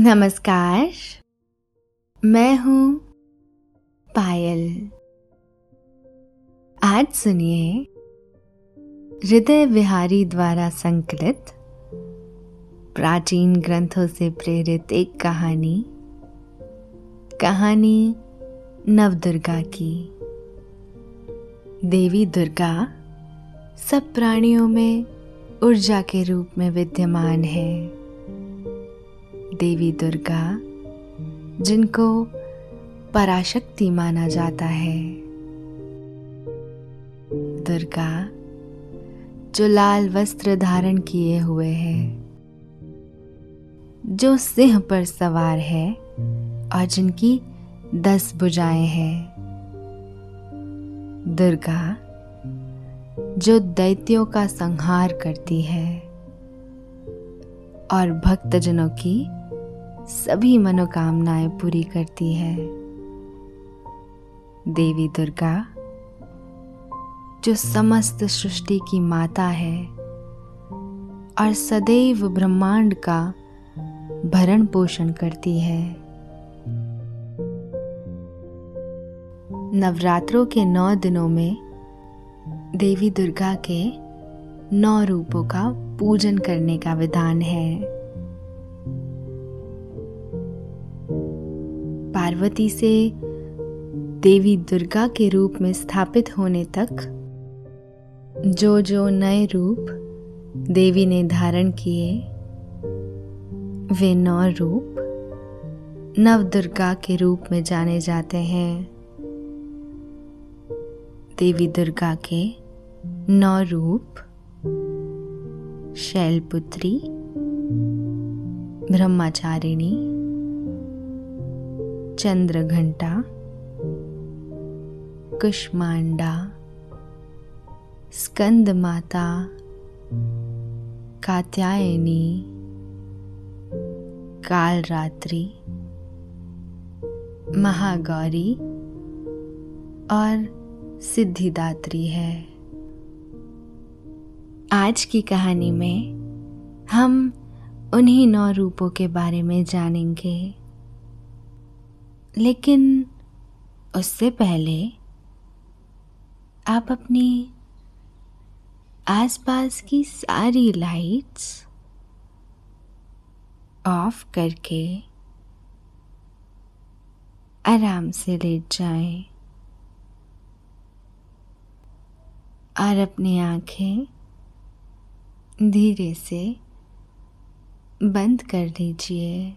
नमस्कार, मैं हूँ पायल। आज सुनिए हृदय विहारी द्वारा संकलित प्राचीन ग्रंथों से प्रेरित एक कहानी कहानी नवदुर्गा की। देवी दुर्गा सब प्राणियों में ऊर्जा के रूप में विद्यमान है। देवी दुर्गा, जिनको पराशक्ति माना जाता है। दुर्गा, जो लाल वस्त्र धारण किए हुए है, जो सिंह पर सवार है और जिनकी दस भुजाएँ हैं। दुर्गा, जो दैत्यों का संहार करती है और भक्तजनों की सभी मनोकामनाएँ पूरी करती है। देवी दुर्गा, जो समस्त सृष्टि की माता है और सदैव ब्रह्मांड का भरण पोषण करती है। नवरात्रों के नौ दिनों में देवी दुर्गा के नौ रूपों का पूजन करने का विधान है। पार्वती से देवी दुर्गा के रूप में स्थापित होने तक जो जो नए रूप देवी ने धारण किए, वे नौ रूप नव दुर्गा के रूप में जाने जाते हैं। देवी दुर्गा के नौ रूप शैलपुत्री, ब्रह्मचारिणी चंद्र घंटा कुष्मांडा स्कंद माता कात्यायनी, कालरात्रि, महागौरी और सिद्धिदात्री है। आज की कहानी में हम उन्हीं नौ रूपों के बारे में जानेंगे। लेकिन उससे पहले आप अपनी आसपास की सारी लाइट्स ऑफ़ करके आराम से लेट जाएँ और अपनी आँखें धीरे से बंद कर लीजिए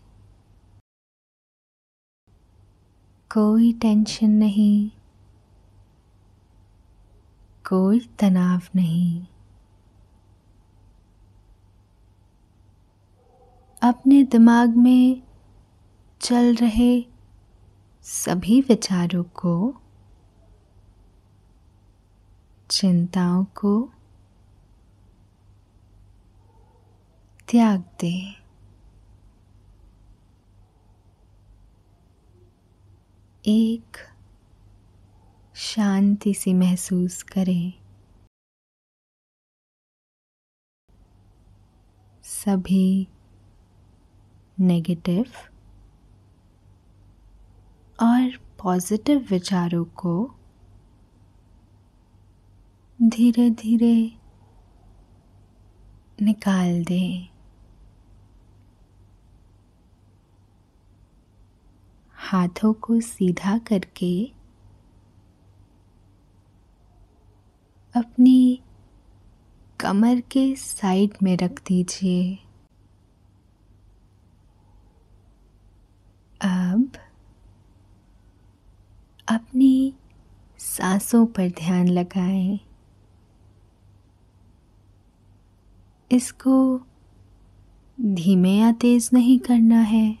कोई टेंशन नहीं, कोई तनाव नहीं। अपने दिमाग में चल रहे सभी विचारों को, चिंताओं को त्याग दें। एक शांति सी महसूस करें। सभी नेगेटिव और पॉजिटिव विचारों को धीरे धीरे निकाल दें। हाथों को सीधा करके अपनी कमर के साइड में रख दीजिए। अब अपनी सांसों पर ध्यान लगाएँ। इसको धीमे या तेज नहीं करना है।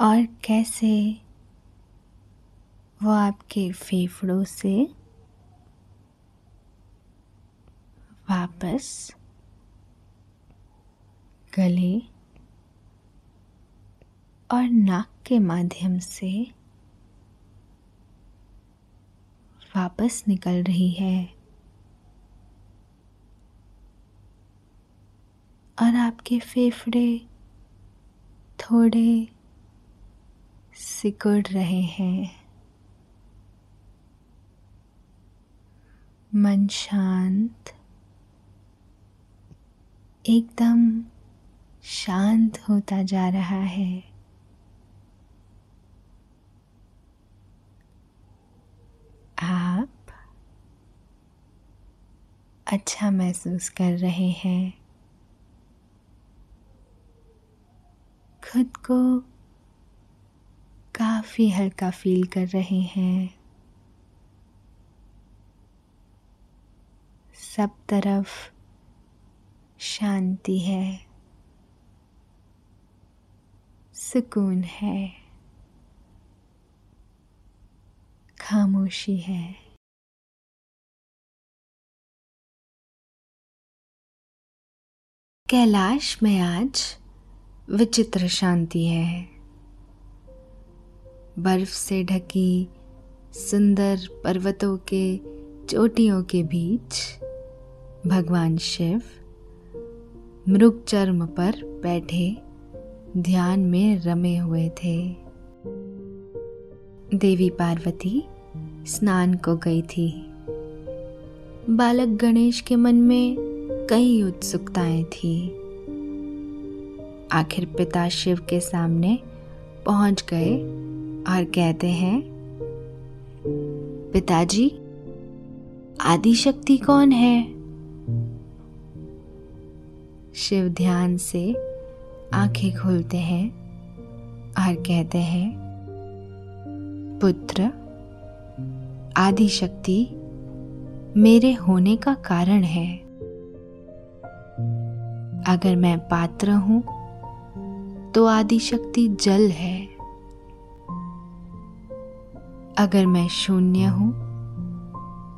और कैसे वो आपके फेफड़ों से वापस गले और नाक के माध्यम से वापस निकल रही है। और आपके फेफड़े थोड़े सिकुड़ रहे हैं। मन शांत। एकदम शांत होता जा रहा है। आप अच्छा महसूस कर रहे हैं। खुद को काफ़ी हल्का फील कर रहे हैं। सब तरफ़ शांति है। सुकून है। खामोशी है। कैलाश में आज विचित्र शांति है। बर्फ़ से ढकी सुंदर पर्वतों के, चोटियों के बीच। भगवान शिव मृग चर्म पर बैठे ध्यान में रमे हुए थे। देवी पार्वती स्नान को गई थी। बालक गणेश के मन में कई उत्सुकताएँ थी। आखिर पिता शिव के सामने पहुँच गए और कहते हैं, पिताजी आदि शक्ति कौन है? शिव ध्यान से आँखें खोलते हैं और कहते हैं, पुत्र आदि शक्ति मेरे होने का कारण है। अगर मैं पात्र हूँ तो आदि शक्ति जल है। अगर मैं शून्य हूँ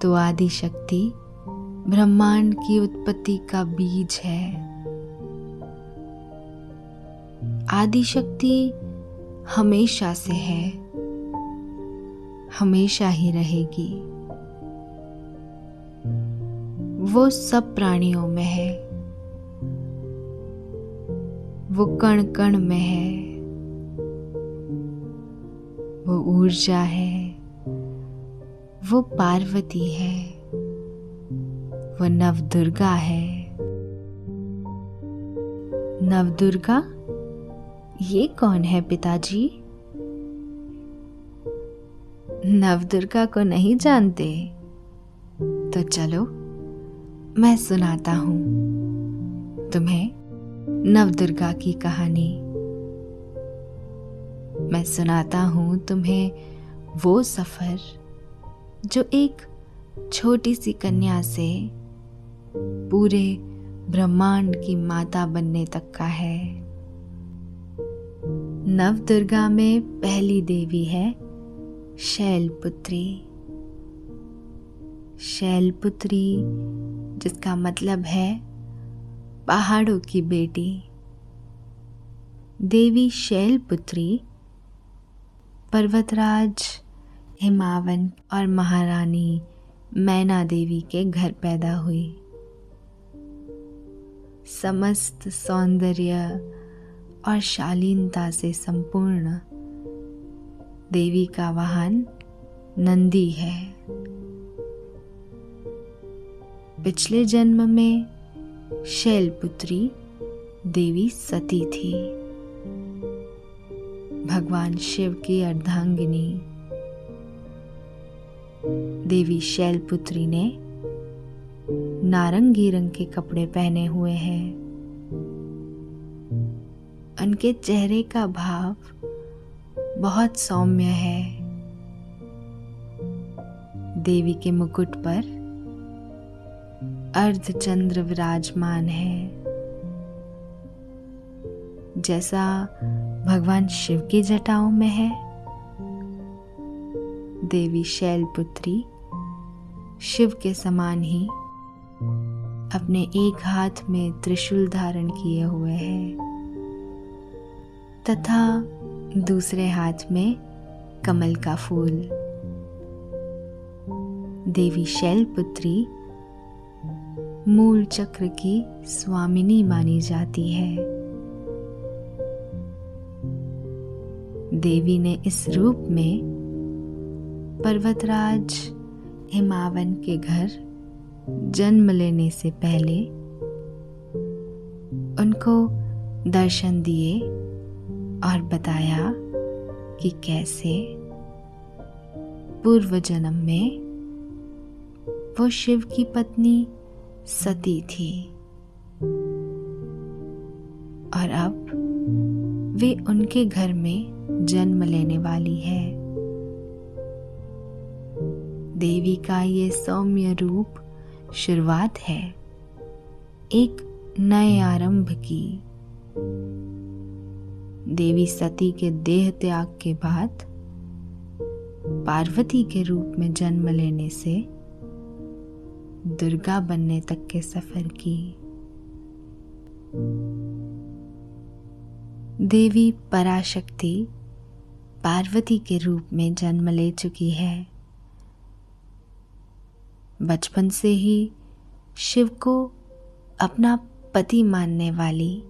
तो आदि शक्ति ब्रह्मांड की उत्पत्ति का बीज है। आदि शक्ति हमेशा से है, हमेशा ही रहेगी। वो सब प्राणियों में है, वो कण कण में है, वो ऊर्जा है वो पार्वती है। वो नवदुर्गा है। नवदुर्गा, ये कौन है पिताजी? नवदुर्गा को नहीं जानते। तो चलो, मैं सुनाता हूँ तुम्हें नवदुर्गा की कहानी। मैं सुनाता हूँ तुम्हें वो सफ़र जो एक छोटी सी कन्या से पूरे ब्रह्मांड की माता बनने तक का है। नव दुर्गा में पहली देवी है शैलपुत्री। शैलपुत्री, जिसका मतलब है पहाड़ों की बेटी। देवी शैलपुत्री, पर्वतराज हिमावन और महारानी मैना देवी के घर पैदा हुई। समस्त सौंदर्य और शालीनता से संपूर्ण देवी का वाहन नंदी है। पिछले जन्म में शैलपुत्री देवी सती थी। भगवान शिव की अर्धांगिनी देवी शैलपुत्री ने नारंगी रंग के कपड़े पहने हुए हैं। उनके चेहरे का भाव बहुत सौम्य है। देवी के मुकुट पर अर्धचंद्र विराजमान है। जैसा भगवान शिव की जटाओं में है। देवी शैलपुत्री, शिव के समान ही अपने एक हाथ में त्रिशूल धारण किए हुए हैं तथा दूसरे हाथ में कमल का फूल। देवी शैलपुत्री मूल चक्र की स्वामिनी मानी जाती है। देवी ने इस रूप में पर्वतराज हिमावन के घर जन्म लेने से पहले उनको दर्शन दिए और बताया कि कैसे पूर्व जन्म में वो शिव की पत्नी सती थी। और अब वे उनके घर में जन्म लेने वाली है। देवी का ये सौम्य रूप शुरुआत है। एक नए आरंभ की। देवी सती के देह त्याग के बाद पार्वती के रूप में जन्म लेने से दुर्गा बनने तक के सफ़र की। देवी पराशक्ति पार्वती के रूप में जन्म ले चुकी है। बचपन से ही शिव को अपना पति मानने वाली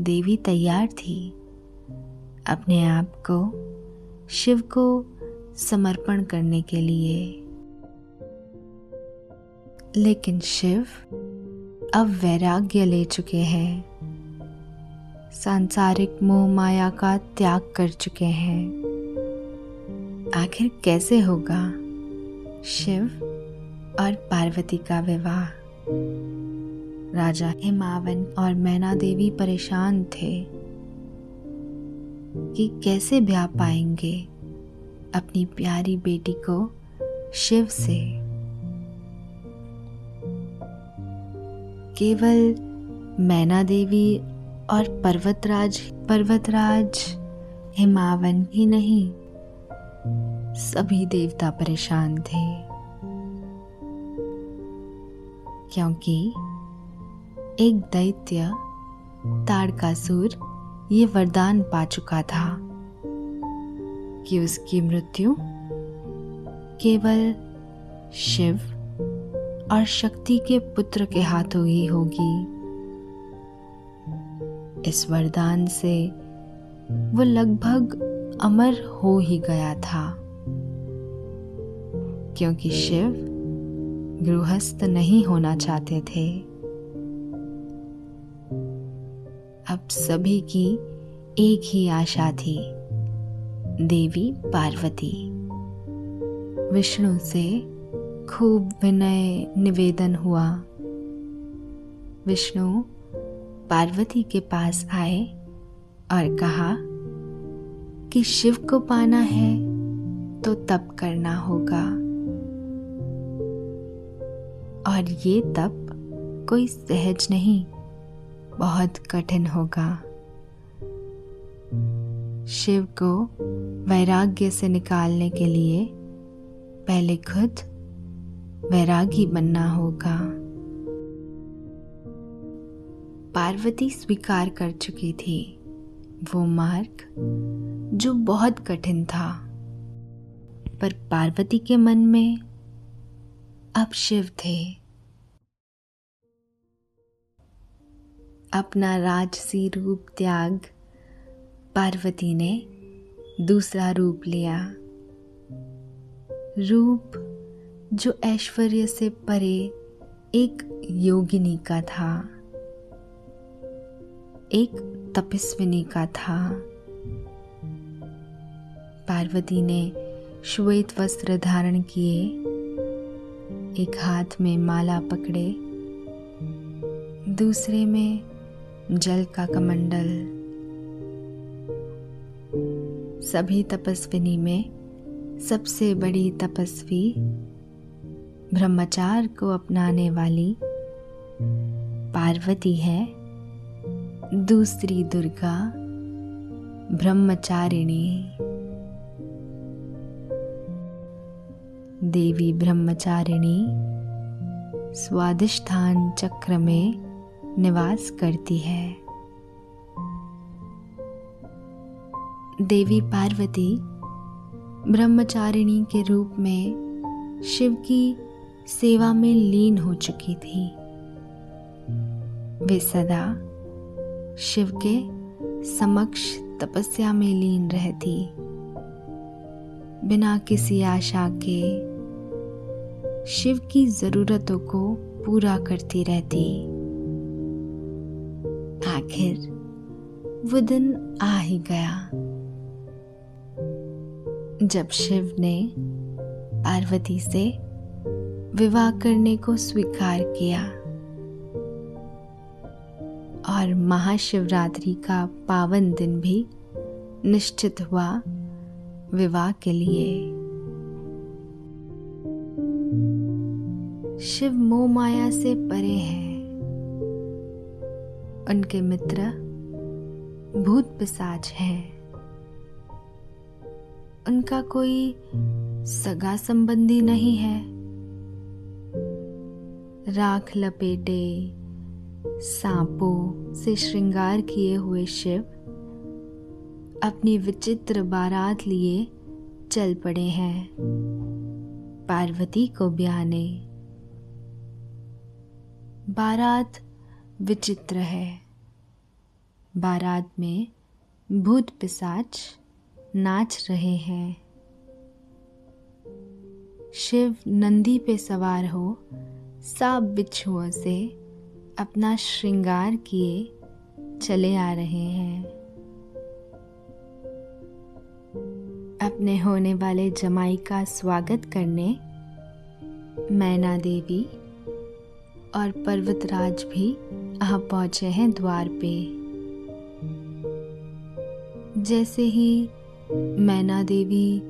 देवी तैयार थी। अपने आप को शिव को समर्पण करने के लिए। लेकिन शिव अब वैराग्य ले चुके हैं। सांसारिक मोह माया का त्याग कर चुके हैं। आखिर कैसे होगा? शिव और पार्वती का विवाह। राजा हिमावन और मैना देवी परेशान थे कि कैसे ब्याह पाएँगे अपनी प्यारी बेटी को शिव से। केवल मैना देवी और पर्वतराज पर्वतराज हिमावन ही नहीं, सभी देवता परेशान थे। क्योंकि एक दैत्य ताड़कासुर ये वरदान पा चुका था कि उसकी मृत्यु केवल शिव और शक्ति के पुत्र के हाथों ही होगी। इस वरदान से वो लगभग अमर हो ही गया था, क्योंकि शिव गृहस्थ नहीं होना चाहते थे। अब सभी की एक ही आशा थी, देवी पार्वती। विष्णु से खूब विनय निवेदन हुआ। विष्णु पार्वती के पास आए और कहा, कि शिव को पाना है तो तप करना होगा। और ये तप कोई सहज नहीं, बहुत कठिन होगा। शिव को वैराग्य से निकालने के लिए पहले खुद वैरागी बनना होगा। पार्वती स्वीकार कर चुकी थी, वो मार्ग जो बहुत कठिन था। पर पार्वती के मन में अब शिव थे। अपना राजसी रूप त्याग, पार्वती ने दूसरा रूप लिया। रूप जो ऐश्वर्य से परे एक योगिनी का था, एक तपस्विनी का था। पार्वती ने श्वेत वस्त्र धारण किए। एक हाथ में माला पकड़े, दूसरे में जल का कमंडल। सभी तपस्विनी में सबसे बड़ी तपस्वी ब्रह्मचार को अपनाने वाली पार्वती है। दूसरी दुर्गा ब्रह्मचारिणी। देवी ब्रह्मचारिणी स्वादिष्ठान चक्र में निवास करती है। देवी पार्वती ब्रह्मचारिणी के रूप में शिव की सेवा में लीन हो चुकी थी। वे सदा शिव के समक्ष तपस्या में लीन रहती। बिना किसी आशा के शिव की जरूरतों को पूरा करती रहती। आखिर वो दिन आ ही गया। जब शिव ने पार्वती से विवाह करने को स्वीकार किया और महाशिवरात्रि का पावन दिन भी निश्चित हुआ विवाह के लिए। शिव मोह माया से परे हैं। उनके मित्र भूत पिसाच हैं। उनका कोई सगा संबंधी नहीं है। राख लपेटे, सांपों से श्रृंगार किए हुए शिव अपनी विचित्र बारात लिए चल पड़े हैं। पार्वती को ब्याने बारात विचित्र है। बारात में भूत पिसाच नाच रहे हैं। शिव नंदी पे सवार हो साप बिच्छुओं से अपना श्रृंगार किए चले आ रहे हैं। अपने होने वाले जमाई का स्वागत करने मैना देवी और पर्वतराज भी आ पहुँचे हैं द्वार पे। जैसे ही मैना देवी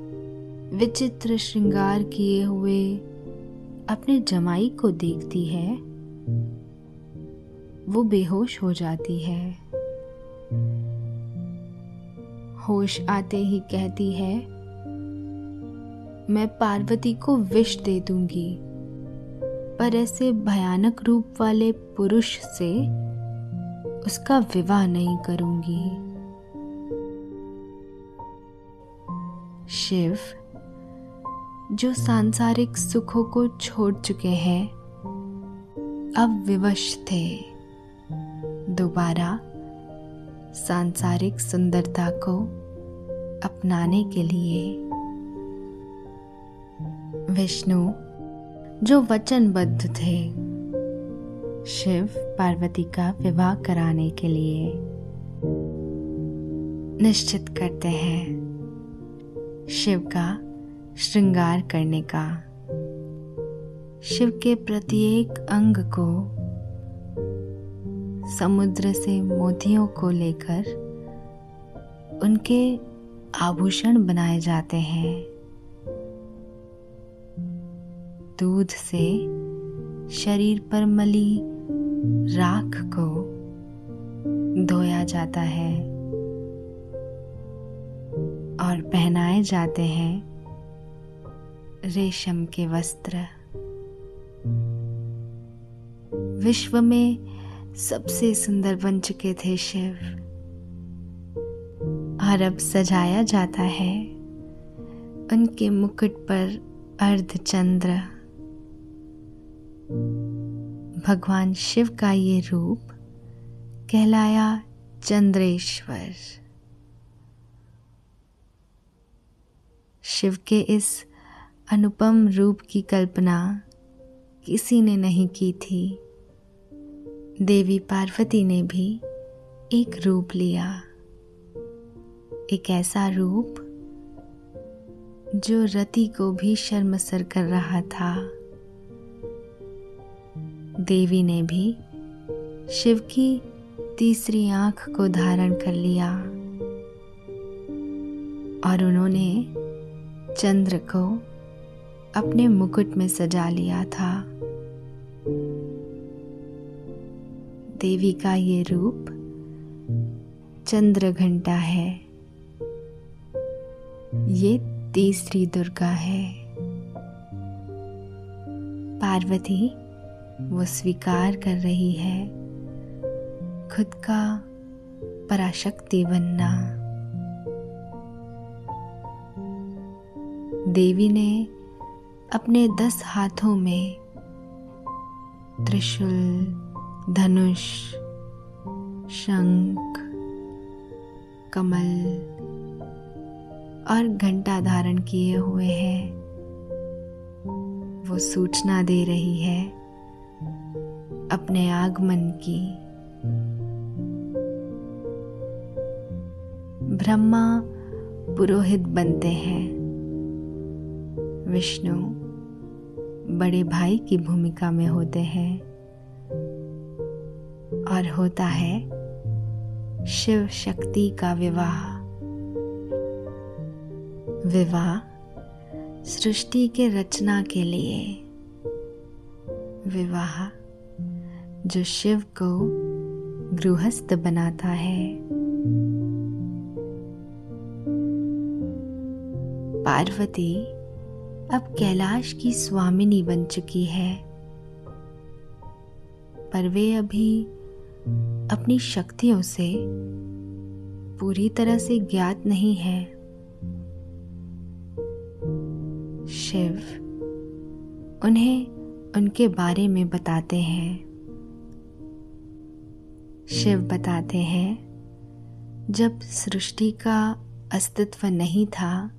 विचित्र श्रृंगार किए हुए अपने जमाई को देखती है, वो बेहोश हो जाती है। होश आते ही कहती है, मैं पार्वती को विष दे दूँगी। पर ऐसे भयानक रूप वाले पुरुष से उसका विवाह नहीं करूँगी। शिव, जो सांसारिक सुखों को छोड़ चुके हैं, अब विवश थे। दोबारा सांसारिक सुंदरता को अपनाने के लिए। विष्णु जो वचनबद्ध थे। शिव पार्वती का विवाह कराने के लिए निश्चित करते हैं। शिव का श्रृंगार करने का। शिव के प्रत्येक अंग को, समुद्र से मोतियों को लेकर उनके आभूषण बनाए जाते हैं। दूध से शरीर पर मली राख को धोया जाता है और पहनाए जाते हैं रेशम के वस्त्र। विश्व में सबसे सुंदर बन चुके थे शिव। और अब सजाया जाता है उनके मुकुट पर अर्धचंद्र। भगवान शिव का ये रूप कहलाया चंद्रेश्वर। शिव के इस अनुपम रूप की कल्पना किसी ने नहीं की थी। देवी पार्वती ने भी एक रूप लिया। एक ऐसा रूप जो रति को भी शर्मसर कर रहा था। देवी ने भी शिव की तीसरी आँख को धारण कर लिया और उन्होंने चंद्र को अपने मुकुट में सजा लिया था। देवी का ये रूप चंद्र घंटा है। ये तीसरी दुर्गा है। पार्वती वो स्वीकार कर रही है। खुद का पराशक्ति बनना। देवी ने अपने दस हाथों में त्रिशूल, धनुष, शंख, कमल और घंटा धारण किए हुए हैं। वो सूचना दे रही है। अपने आगमन की। ब्रह्मा पुरोहित बनते हैं। विष्णु बड़े भाई की भूमिका में होते हैं। और होता है शिव शक्ति का विवाह। विवाह सृष्टि के रचना के लिए। विवाह जो शिव को गृहस्थ बनाता है। पार्वती अब कैलाश की स्वामिनी बन चुकी है। पर वे अभी अपनी शक्तियों से पूरी तरह से ज्ञात नहीं है। शिव उन्हें उनके बारे में बताते हैं। शिव बताते हैं, जब सृष्टि का अस्तित्व नहीं था,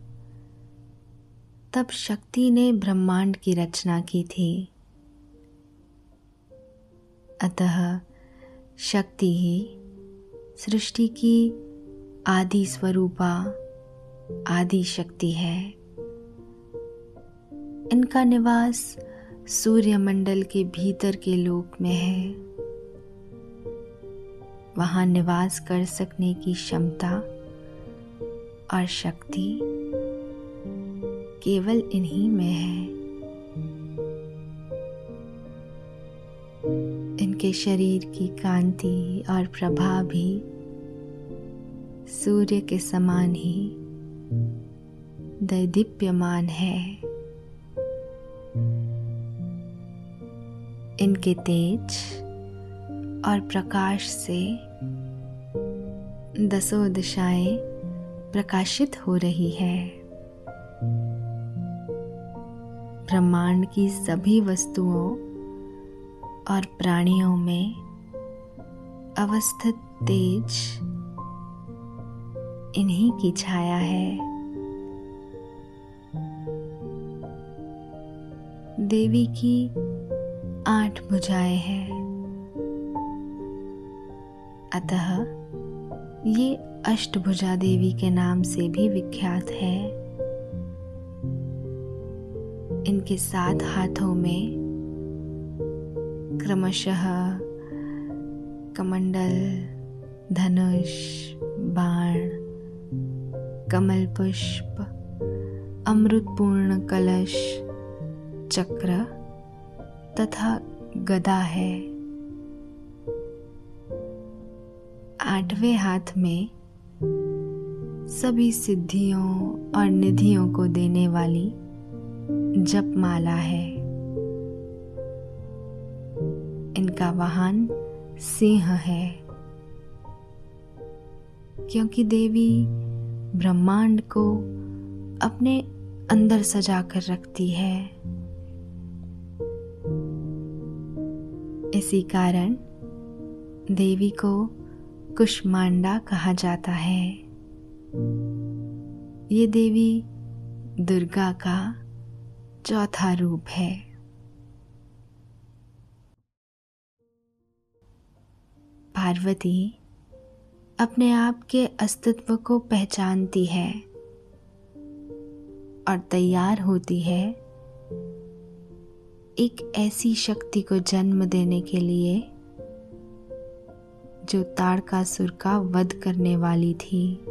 तब शक्ति ने ब्रह्मांड की रचना की थी। अतः शक्ति ही सृष्टि की आदि स्वरूपा, आदि शक्ति है। इनका निवास सूर्यमंडल के भीतर के लोक में है। वहाँ निवास कर सकने की क्षमता और शक्ति केवल इन्हीं में है। इनके शरीर की कांति और प्रभा भी सूर्य के समान ही दैदीप्यमान है। इनके तेज और प्रकाश से दसों दिशाएँ प्रकाशित हो रही है। ब्रह्मांड की सभी वस्तुओं और प्राणियों में अवस्थित तेज इन्हीं की छाया है। देवी की आठ भुजाएँ हैं। अतः ये अष्टभुजा देवी के नाम से भी विख्यात है। इनके सात हाथों में क्रमशः कमंडल, धनुष, बाण कमल पुष्प अमृतपूर्ण कलश, चक्र तथा गदा है। आठवें हाथ में सभी सिद्धियों और निधियों को देने वाली जप माला है। इनका वाहन सिंह है, क्योंकि देवी ब्रह्मांड को अपने अंदर सजा कर रखती है। इसी कारण देवी को कुष्मांडा कहा जाता है। ये देवी दुर्गा का चौथा रूप है। पार्वती अपने आप के अस्तित्व को पहचानती है और तैयार होती है एक ऐसी शक्ति को जन्म देने के लिए जो ताड़कासुर का वध करने वाली थी।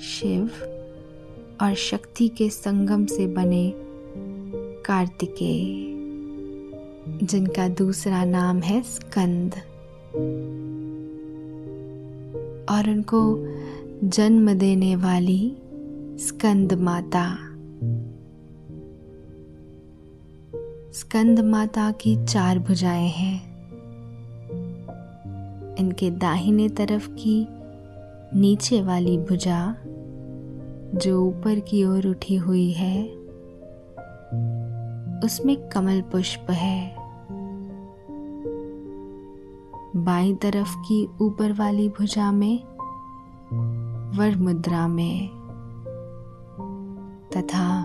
शिव और शक्ति के संगम से बने कार्तिकेय, जिनका दूसरा नाम है स्कंद। और उनको जन्म देने वाली स्कंद माता। स्कंद माता की चार भुजाएँ हैं। इनके दाहिने तरफ़ की नीचे वाली भुजा जो ऊपर की ओर उठी हुई है, उसमें कमल पुष्प है। बाई तरफ़ की ऊपर वाली भुजा में वर मुद्रा में तथा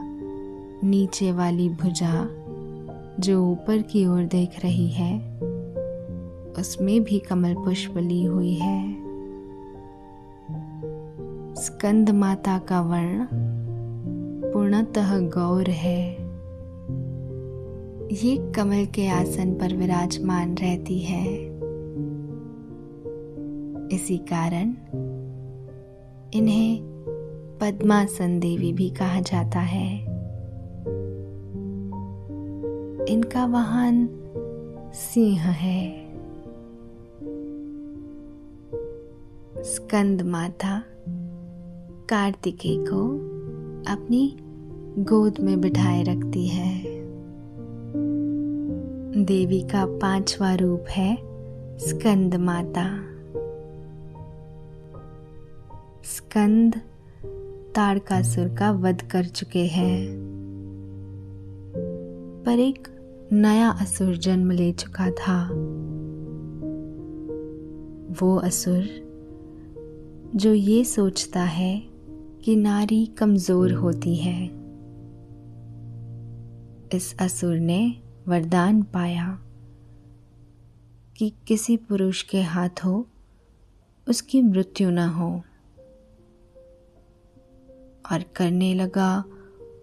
नीचे वाली भुजा जो ऊपर की ओर देख रही है। उसमें भी कमल पुष्प ली हुई है। स्कंद माता का वर्ण पूर्णतः गौर है। ये कमल के आसन पर विराजमान रहती है। इसी कारण इन्हें पद्मासन देवी भी कहा जाता है। इनका वाहन सिंह है। स्कंद माता, कार्तिकेय को अपनी गोद में बिठाए रखती है। देवी का पांचवा रूप है स्कंद माता। स्कंद ताड़कासुर का वध कर चुके हैं, पर एक नया असुर जन्म ले चुका था। वो असुर जो ये सोचता है कि नारी कमज़ोर होती है। इस असुर ने वरदान पाया कि किसी पुरुष के हाथों उसकी मृत्यु न हो। और करने लगा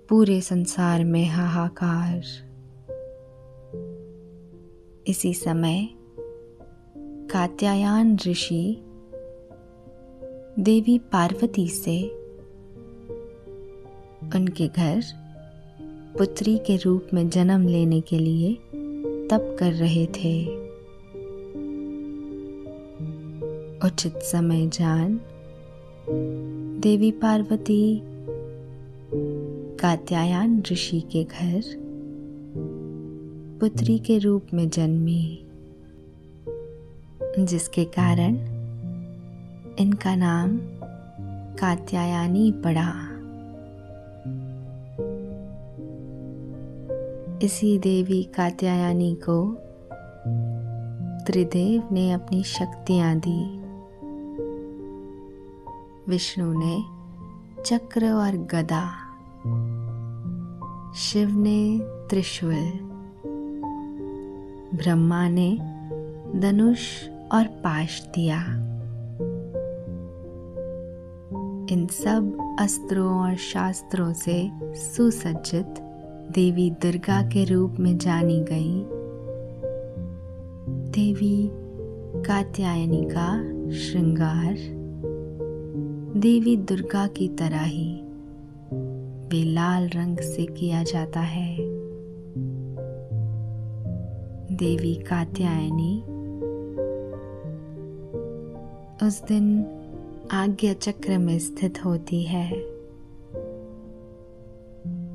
पूरे संसार में हाहाकार। इसी समय कात्यायन ऋषि देवी पार्वती से उनके घर पुत्री के रूप में जन्म लेने के लिए तप कर रहे थे। उचित समय जान देवी पार्वती कात्यायन ऋषि के घर पुत्री के रूप में जन्मी, जिसके कारण इनका नाम कात्यायनी पड़ा इसी देवी कात्यायनी को त्रिदेव ने अपनी शक्तियाँ दी। विष्णु ने चक्र और गदा। शिव ने त्रिशूल। ब्रह्मा ने धनुष और पाश दिया। इन सब अस्त्रों और शास्त्रों से सुसज्जित देवी दुर्गा के रूप में जानी गई। देवी कात्यायनी का श्रृंगार। देवी दुर्गा की तरह ही वे लाल रंग से किया जाता है। देवी कात्यायनी उस दिन आज्ञा चक्र में स्थित होती है।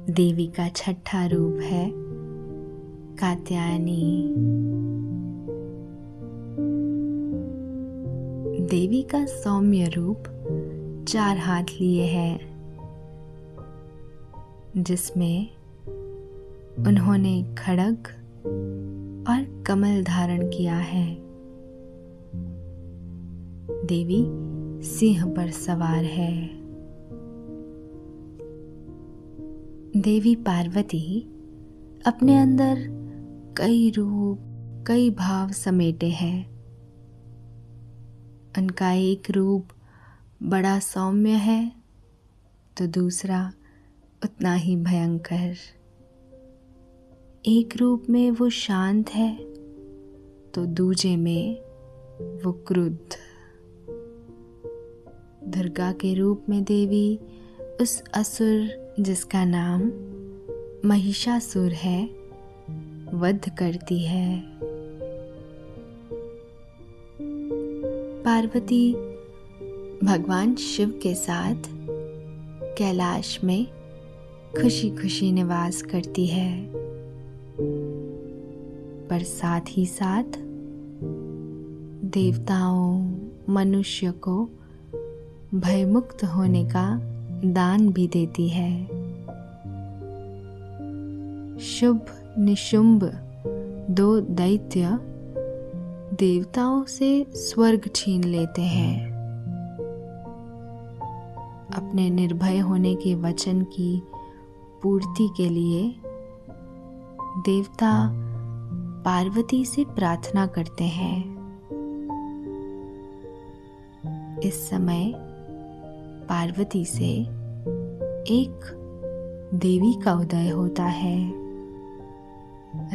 देवी का छठा रूप है कात्यायनी। देवी का सौम्य रूप चार हाथ लिए है, जिसमें उन्होंने खड़ग और कमल धारण किया है। देवी सिंह पर सवार है। देवी पार्वती अपने अंदर कई रूप, कई भाव समेटे हैं। उनका एक रूप बड़ा सौम्य है तो दूसरा उतना ही भयंकर। एक रूप में वो शांत है तो दूजे में वो क्रुद्ध। दुर्गा के रूप में देवी उस असुर जिसका नाम महिषासुर है, वध करती है। पार्वती भगवान शिव के साथ कैलाश में खुशी खुशी निवास करती है। पर साथ ही साथ देवताओं, मनुष्य को भयमुक्त होने का दान भी देती है। शुभ निशुंभ दो दैत्य देवताओं से स्वर्ग छीन लेते हैं। अपने निर्भय होने के वचन की पूर्ति के लिए देवता पार्वती से प्रार्थना करते हैं। इस समय पार्वती से एक देवी का उदय होता है।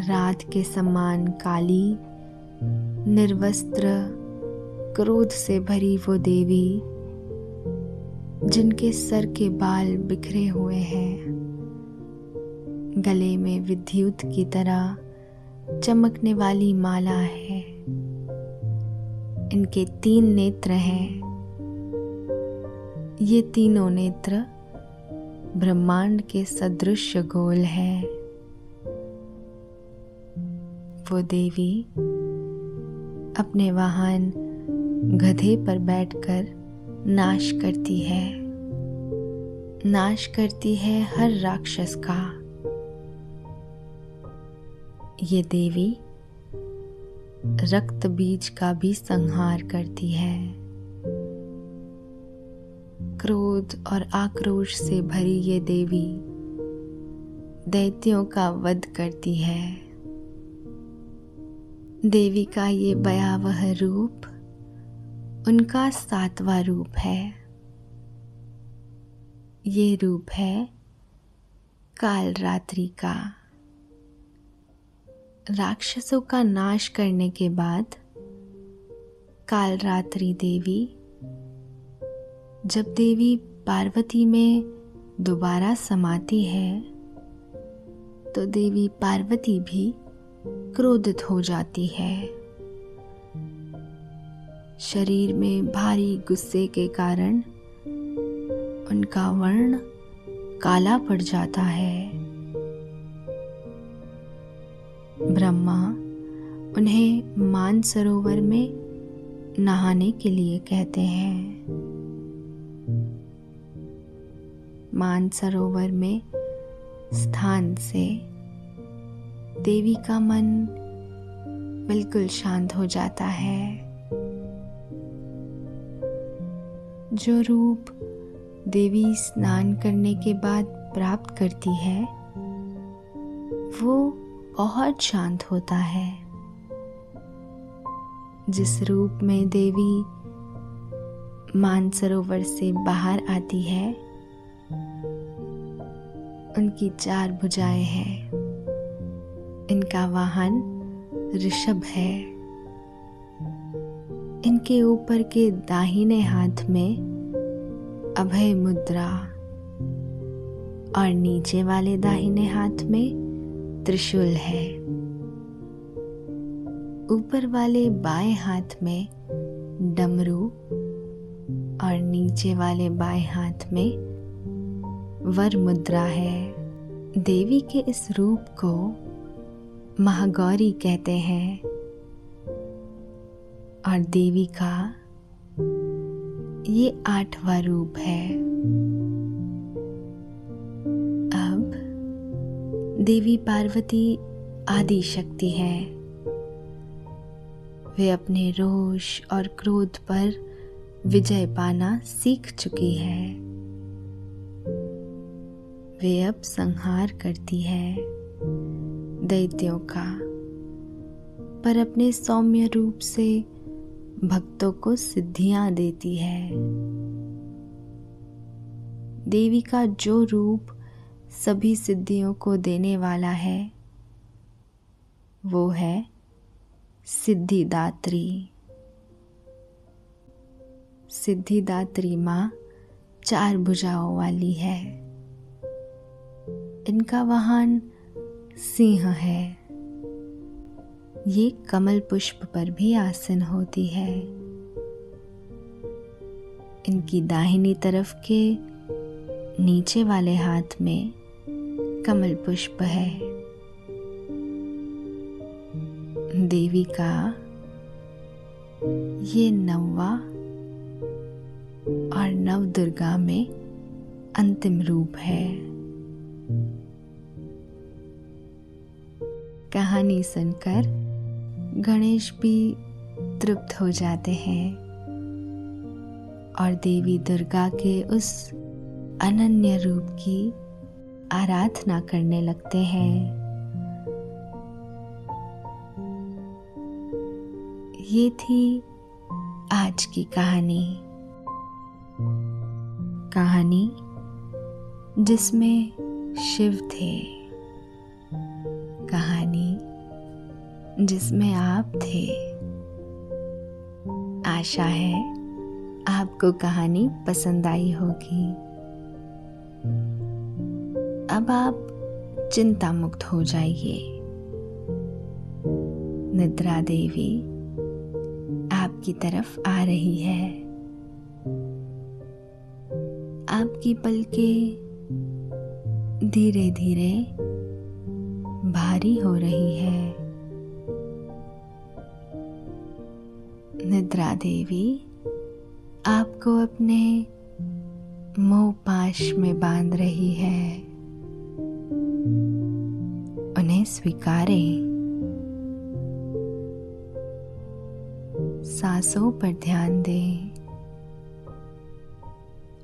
रात के समान काली, निर्वस्त्र, क्रोध से भरी वो देवी, जिनके सर के बाल बिखरे हुए हैं, गले में विद्युत की तरह चमकने वाली माला है। इनके तीन नेत्र हैं। ये तीनों नेत्र ब्रह्मांड के सदृश गोल है। वो देवी अपने वाहन गधे पर बैठकर नाश करती है। नाश करती है हर राक्षस का। ये देवी रक्त बीज का भी संहार करती है। क्रोध और आक्रोश से भरी ये देवी दैत्यों का वध करती है। देवी का ये भयावह रूप उनका सातवां रूप है। ये रूप है काल रात्रि का। राक्षसों का नाश करने के बाद काल रात्रि देवी जब देवी पार्वती में दोबारा समाती है तो देवी पार्वती भी क्रोधित हो जाती है। शरीर में भारी गुस्से के कारण उनका वर्ण काला पड़ जाता है। ब्रह्मा उन्हें मानसरोवर में नहाने के लिए कहते हैं। मान सरोवर में स्थान से देवी का मन बिल्कुल शांत हो जाता है। जो रूप देवी स्नान करने के बाद प्राप्त करती है, वो बहुत शांत होता है। जिस रूप में देवी मानसरोवर से बाहर आती है उनकी चार भुजाएँ हैं। इनका वाहन ऋषभ है। इनके ऊपर के दाहिने हाथ में अभय मुद्रा और नीचे वाले दाहिने हाथ में त्रिशूल है। ऊपर वाले बाएँ हाथ में डमरू और नीचे वाले बाएँ हाथ में वर मुद्रा है। देवी के इस रूप को महागौरी कहते हैं। और देवी का ये आठवां रूप है। अब देवी पार्वती आदि शक्ति है। वे अपने रोष और क्रोध पर विजय पाना सीख चुकी है। वे अब संहार करती है दैत्यों का। पर अपने सौम्य रूप से भक्तों को सिद्धियाँ देती है। देवी का जो रूप सभी सिद्धियों को देने वाला है, वो है सिद्धिदात्री। सिद्धिदात्री माँ चार भुजाओं वाली है। इनका वाहन सिंह है। ये कमल पुष्प पर भी आसन होती है। इनकी दाहिनी तरफ़ के नीचे वाले हाथ में कमल पुष्प है। देवी का ये नौवा और नव दुर्गा में अंतिम रूप है। कहानी सुनकर गणेश भी तृप्त हो जाते हैं और देवी दुर्गा के उस अनन्य रूप की आराधना करने लगते हैं। ये थी आज की कहानी। कहानी जिसमें शिव थे कहानी जिसमें आप थे। आशा है आपको कहानी पसंद आई होगी। अब आप चिंता मुक्त हो जाइए। निद्रा देवी आपकी तरफ़ आ रही है। आपकी पलके धीरे धीरे भारी हो रही है। निद्रा देवी, आपको अपने मोह पाश में बाँध रही है। उन्हें स्वीकारें। सांसों पर ध्यान दें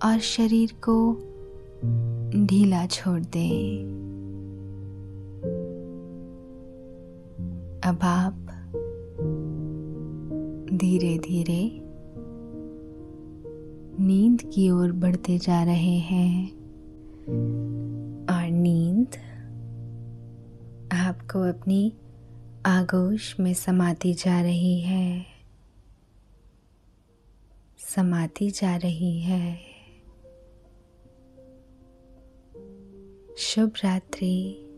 और शरीर को ढीला छोड़ दें। अब आप धीरे धीरे नींद की ओर बढ़ते जा रहे हैं और नींद आपको अपनी आगोश में समाती जा रही है, समाती जा रही है। शुभ रात्रि।